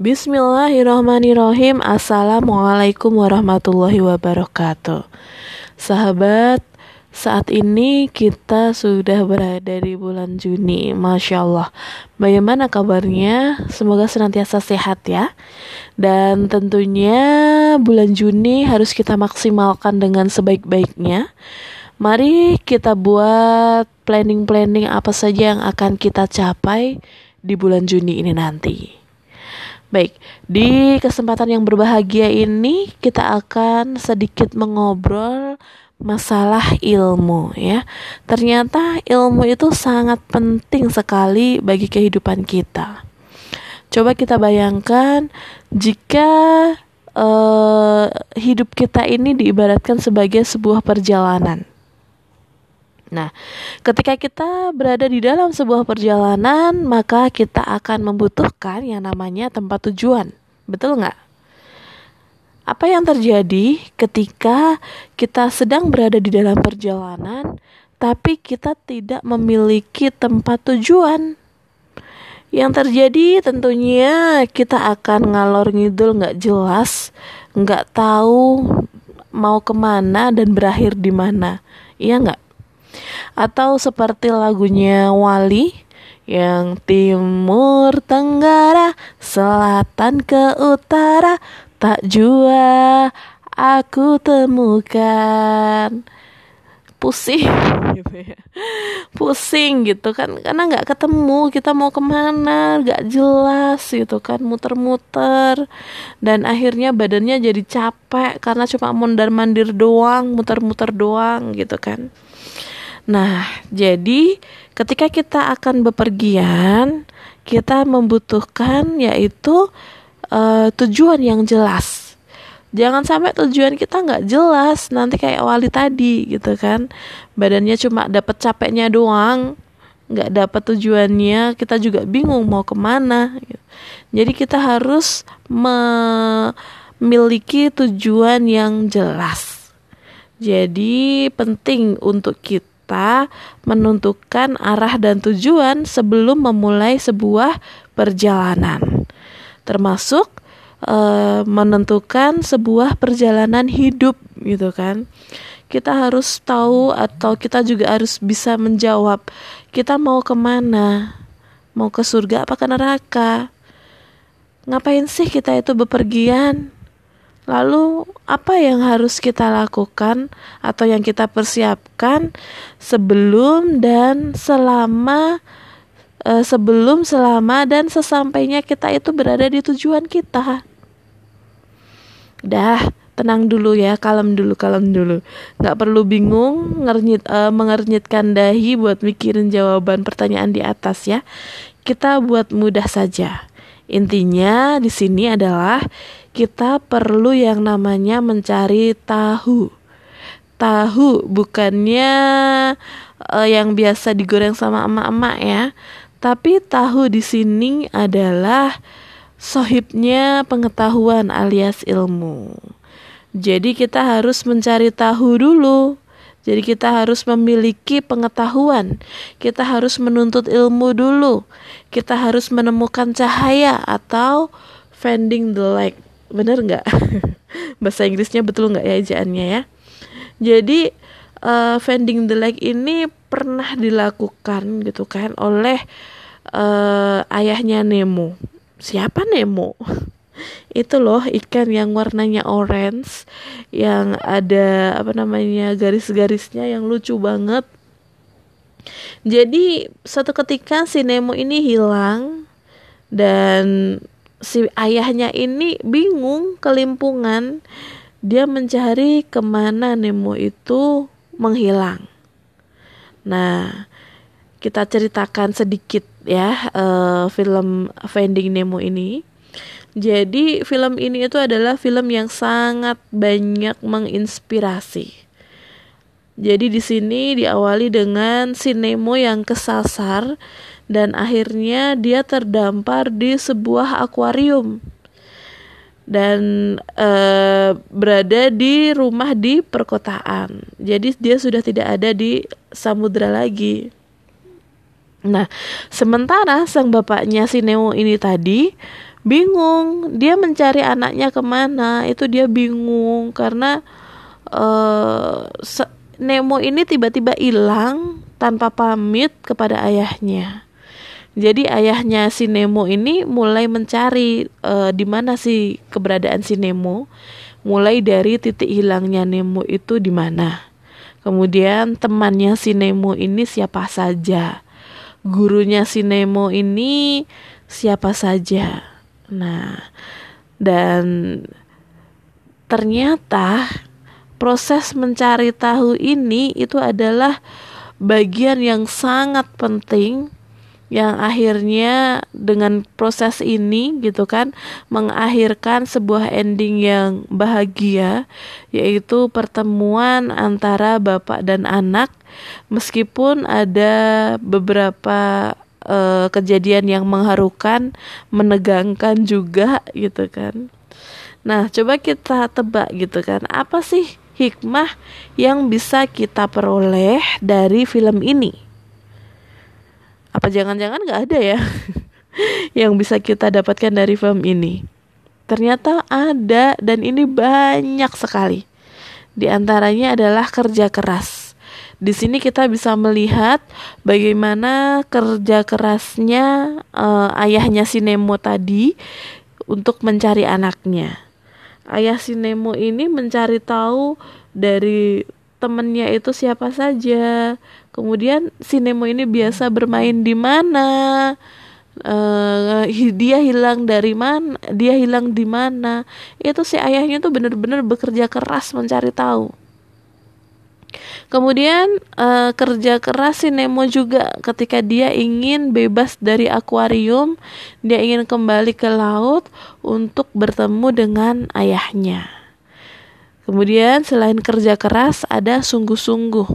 Bismillahirrahmanirrahim. Assalamualaikum warahmatullahi wabarakatuh. Sahabat saat ini kita sudah berada di bulan Juni Masya Allah. Bagaimana kabarnya? Semoga senantiasa sehat ya. Dan tentunya bulan Juni harus kita maksimalkan dengan sebaik-baiknya. Mari kita buat planning-planning apa saja yang akan kita capai di bulan Juni ini nanti Baik, di kesempatan yang berbahagia ini kita akan sedikit mengobrol masalah ilmu ya. Ternyata ilmu itu sangat penting sekali bagi kehidupan kita. Coba kita bayangkan jika uh, hidup kita ini diibaratkan sebagai sebuah perjalanan. Nah, ketika kita berada di dalam sebuah perjalanan, maka kita akan membutuhkan yang namanya tempat tujuan. Betul nggak? Apa yang terjadi ketika kita sedang berada di dalam perjalanan, tapi kita tidak memiliki tempat tujuan? Yang terjadi tentunya kita akan ngalor ngidul nggak jelas, nggak tahu mau ke mana dan berakhir di mana. Iya nggak? Atau seperti lagunya Wali yang timur tenggara selatan ke utara tak jua aku temukan. Pusing gitu ya. Pusing gitu kan karena nggak ketemu kita mau ke mana nggak jelas gitu kan muter-muter. Dan akhirnya badannya jadi capek karena cuma mondar mandir doang muter-muter doang gitu kan Nah, jadi ketika kita akan bepergian, kita membutuhkan yaitu uh, tujuan yang jelas. Jangan sampai tujuan kita nggak jelas, nanti kayak wali tadi gitu kan, badannya cuma dapat capeknya doang, nggak dapat tujuannya, kita juga bingung mau ke mana. Gitu. Jadi kita harus memiliki tujuan yang jelas. Jadi penting untuk kita kita menentukan arah dan tujuan sebelum memulai sebuah perjalanan, termasuk e, menentukan sebuah perjalanan hidup, gitu kan. Kita harus tahu atau kita juga harus bisa menjawab kita mau ke mana, mau ke surga apa ke neraka. Ngapain sih kita itu bepergian? Lalu, apa yang harus kita lakukan atau yang kita persiapkan sebelum dan selama uh, sebelum, selama dan sesampainya kita itu berada di tujuan kita? Dah, tenang dulu ya, kalem dulu, kalem dulu. Nggak perlu bingung, ngernyit, uh, mengernyitkan dahi buat mikirin jawaban pertanyaan di atas ya. Kita buat mudah saja. Intinya di sini adalah kita perlu yang namanya mencari tahu. Tahu bukannya uh, yang biasa digoreng sama emak-emak ya. Tapi tahu di sini adalah sohibnya pengetahuan alias ilmu. Jadi kita harus mencari tahu dulu. Jadi kita harus memiliki pengetahuan. Kita harus menuntut ilmu dulu. Kita harus menemukan cahaya atau finding the light bener nggak? Bahasa Inggrisnya betul nggak ya ejaannya ya? Jadi uh, vending the leg ini pernah dilakukan gitu kan oleh uh, ayahnya Nemo. Siapa Nemo? Itu loh ikan yang warnanya orange yang ada apa namanya garis-garisnya yang lucu banget. Jadi satu ketika si Nemo ini hilang dan si ayahnya ini bingung kelimpungan dia mencari ke mana Nemo itu menghilang. Nah kita ceritakan sedikit ya uh, film Finding Nemo ini. Jadi film ini itu adalah film yang sangat banyak menginspirasi jadi di sini diawali dengan si Nemo yang kesasar dan akhirnya dia terdampar di sebuah akuarium dan e, berada di rumah di perkotaan. Jadi dia sudah tidak ada di samudra lagi. Nah, sementara sang bapaknya si Nemo ini tadi bingung dia mencari anaknya ke mana itu dia bingung karena uh, Nemo ini tiba-tiba hilang tanpa pamit kepada ayahnya. Jadi ayahnya si Nemo ini mulai mencari uh, di mana sih keberadaan si Nemo. Mulai dari titik hilangnya Nemo itu di mana. Kemudian temannya si Nemo ini siapa saja. Gurunya si Nemo ini siapa saja. Nah, dan ternyata proses mencari tahu ini itu adalah bagian yang sangat penting yang akhirnya dengan proses ini gitu kan mengakhirkan sebuah ending yang bahagia yaitu pertemuan antara bapak dan anak meskipun ada beberapa uh, kejadian yang mengharukan, menegangkan juga gitu kan. Nah, coba kita tebak gitu kan. Apa sih hikmah yang bisa kita peroleh dari film ini? Apa jangan-jangan gak ada ya yang bisa kita dapatkan dari film ini? Ternyata ada dan ini banyak sekali. Di antaranya adalah kerja keras di sini kita bisa melihat bagaimana kerja kerasnya uh, ayahnya si Nemo tadi untuk mencari anaknya. Ayah si Nemo ini mencari tahu dari temennya itu siapa saja. Kemudian si Nemo ini biasa bermain di mana. Uh, dia hilang dari mana dia hilang di mana itu si ayahnya tuh benar-benar bekerja keras mencari tahu Kemudian uh, kerja keras si Nemo juga ketika dia ingin bebas dari akuarium, dia ingin kembali ke laut untuk bertemu dengan ayahnya. Kemudian selain kerja keras ada sungguh-sungguh.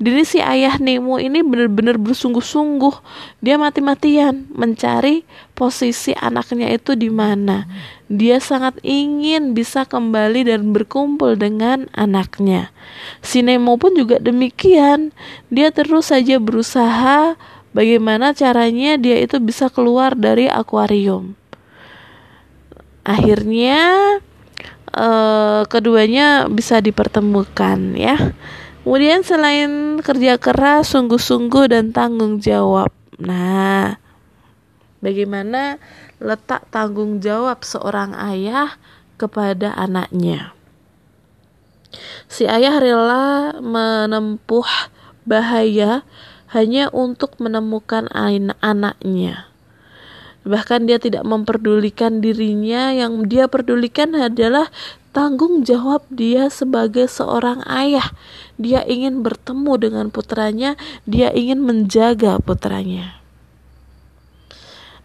Jadi si ayah Nemo ini benar-benar bersungguh-sungguh. Dia mati-matian mencari posisi anaknya itu di mana. Dia sangat ingin bisa kembali dan berkumpul dengan anaknya. Si Nemo pun juga demikian. Dia terus saja berusaha bagaimana caranya dia itu bisa keluar dari akuarium. Akhirnya uh, keduanya bisa dipertemukan ya. Kemudian selain kerja keras, sungguh-sungguh dan tanggung jawab. Nah, bagaimana letak tanggung jawab seorang ayah kepada anaknya? Si ayah rela menempuh bahaya hanya untuk menemukan anaknya. Bahkan dia tidak memperdulikan dirinya, yang dia perdulikan adalah tanggung jawab dia sebagai seorang ayah. Dia ingin bertemu dengan putranya, dia ingin menjaga putranya.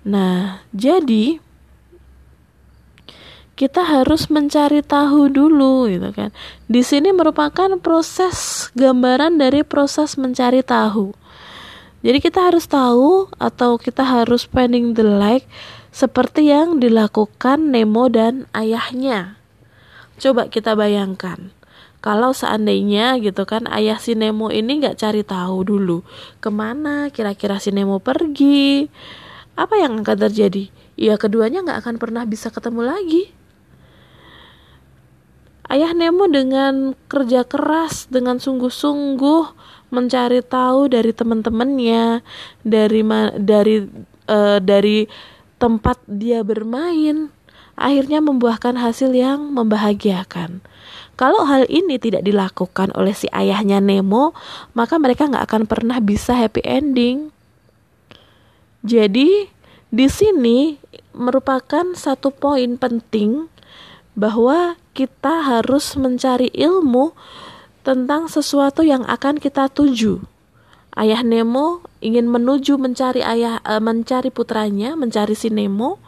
Nah, jadi kita harus mencari tahu dulu gitu kan. Di sini merupakan proses gambaran dari proses mencari tahu. Jadi kita harus tahu atau kita harus pending the like seperti yang dilakukan Nemo dan ayahnya. Coba kita bayangkan. Kalau seandainya gitu kan ayah si Nemo ini nggak cari tahu dulu ke mana kira-kira si Nemo pergi, apa yang akan terjadi? Ya keduanya nggak akan pernah bisa ketemu lagi. Ayah Nemo dengan kerja keras, dengan sungguh-sungguh mencari tahu dari teman-temannya dari dari uh, dari tempat dia bermain akhirnya membuahkan hasil yang membahagiakan. Kalau hal ini tidak dilakukan oleh si ayahnya Nemo, maka mereka nggak akan pernah bisa happy ending. Jadi di sini merupakan satu poin penting bahwa kita harus mencari ilmu tentang sesuatu yang akan kita tuju. Ayah Nemo ingin menuju mencari ayah e, mencari putranya, mencari si Nemo,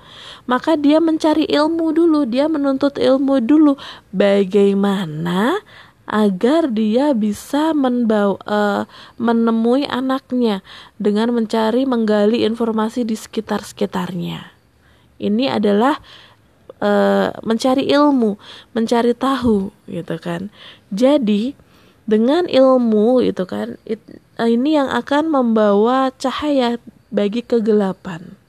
maka dia mencari ilmu dulu, dia menuntut ilmu dulu bagaimana agar dia bisa membawa, e, menemui anaknya dengan mencari menggali informasi di sekitar-sekitarnya. Ini adalah e, mencari ilmu, mencari tahu gitu kan. Jadi dengan ilmu itu kan it, ini yang akan membawa cahaya bagi kegelapan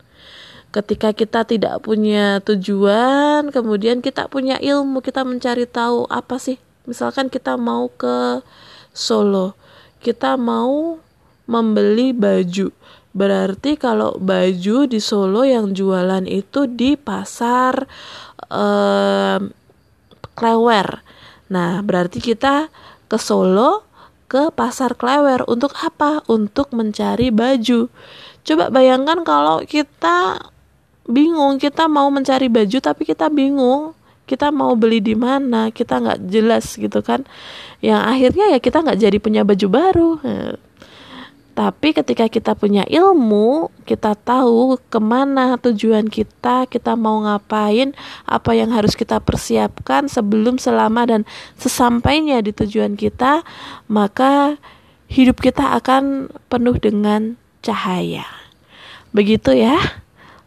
ketika kita tidak punya tujuan, kemudian kita punya ilmu, kita mencari tahu apa sih. Misalkan kita mau ke Solo, kita mau membeli baju. Berarti kalau baju di Solo yang jualan itu di pasar eh, Klewer. Nah, berarti kita ke Solo ke pasar Klewer untuk apa? Untuk mencari baju. Coba bayangkan kalau kita bingung kita mau mencari baju tapi kita bingung kita mau beli di mana kita nggak jelas gitu kan. Yang akhirnya ya kita nggak jadi punya baju baru. Tapi ketika kita punya ilmu kita tahu ke mana tujuan kita kita mau ngapain apa yang harus kita persiapkan sebelum selama dan sesampainya di tujuan kita maka hidup kita akan penuh dengan cahaya. Begitu ya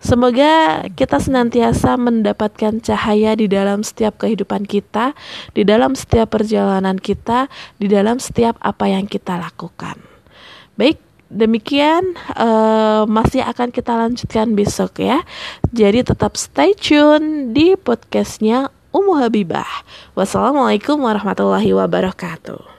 Semoga kita senantiasa mendapatkan cahaya di dalam setiap kehidupan kita, di dalam setiap perjalanan kita, di dalam setiap apa yang kita lakukan. Baik, demikian uh, masih akan kita lanjutkan besok ya. Jadi tetap stay tune di podcastnya Umu Habibah. Wassalamualaikum warahmatullahi wabarakatuh.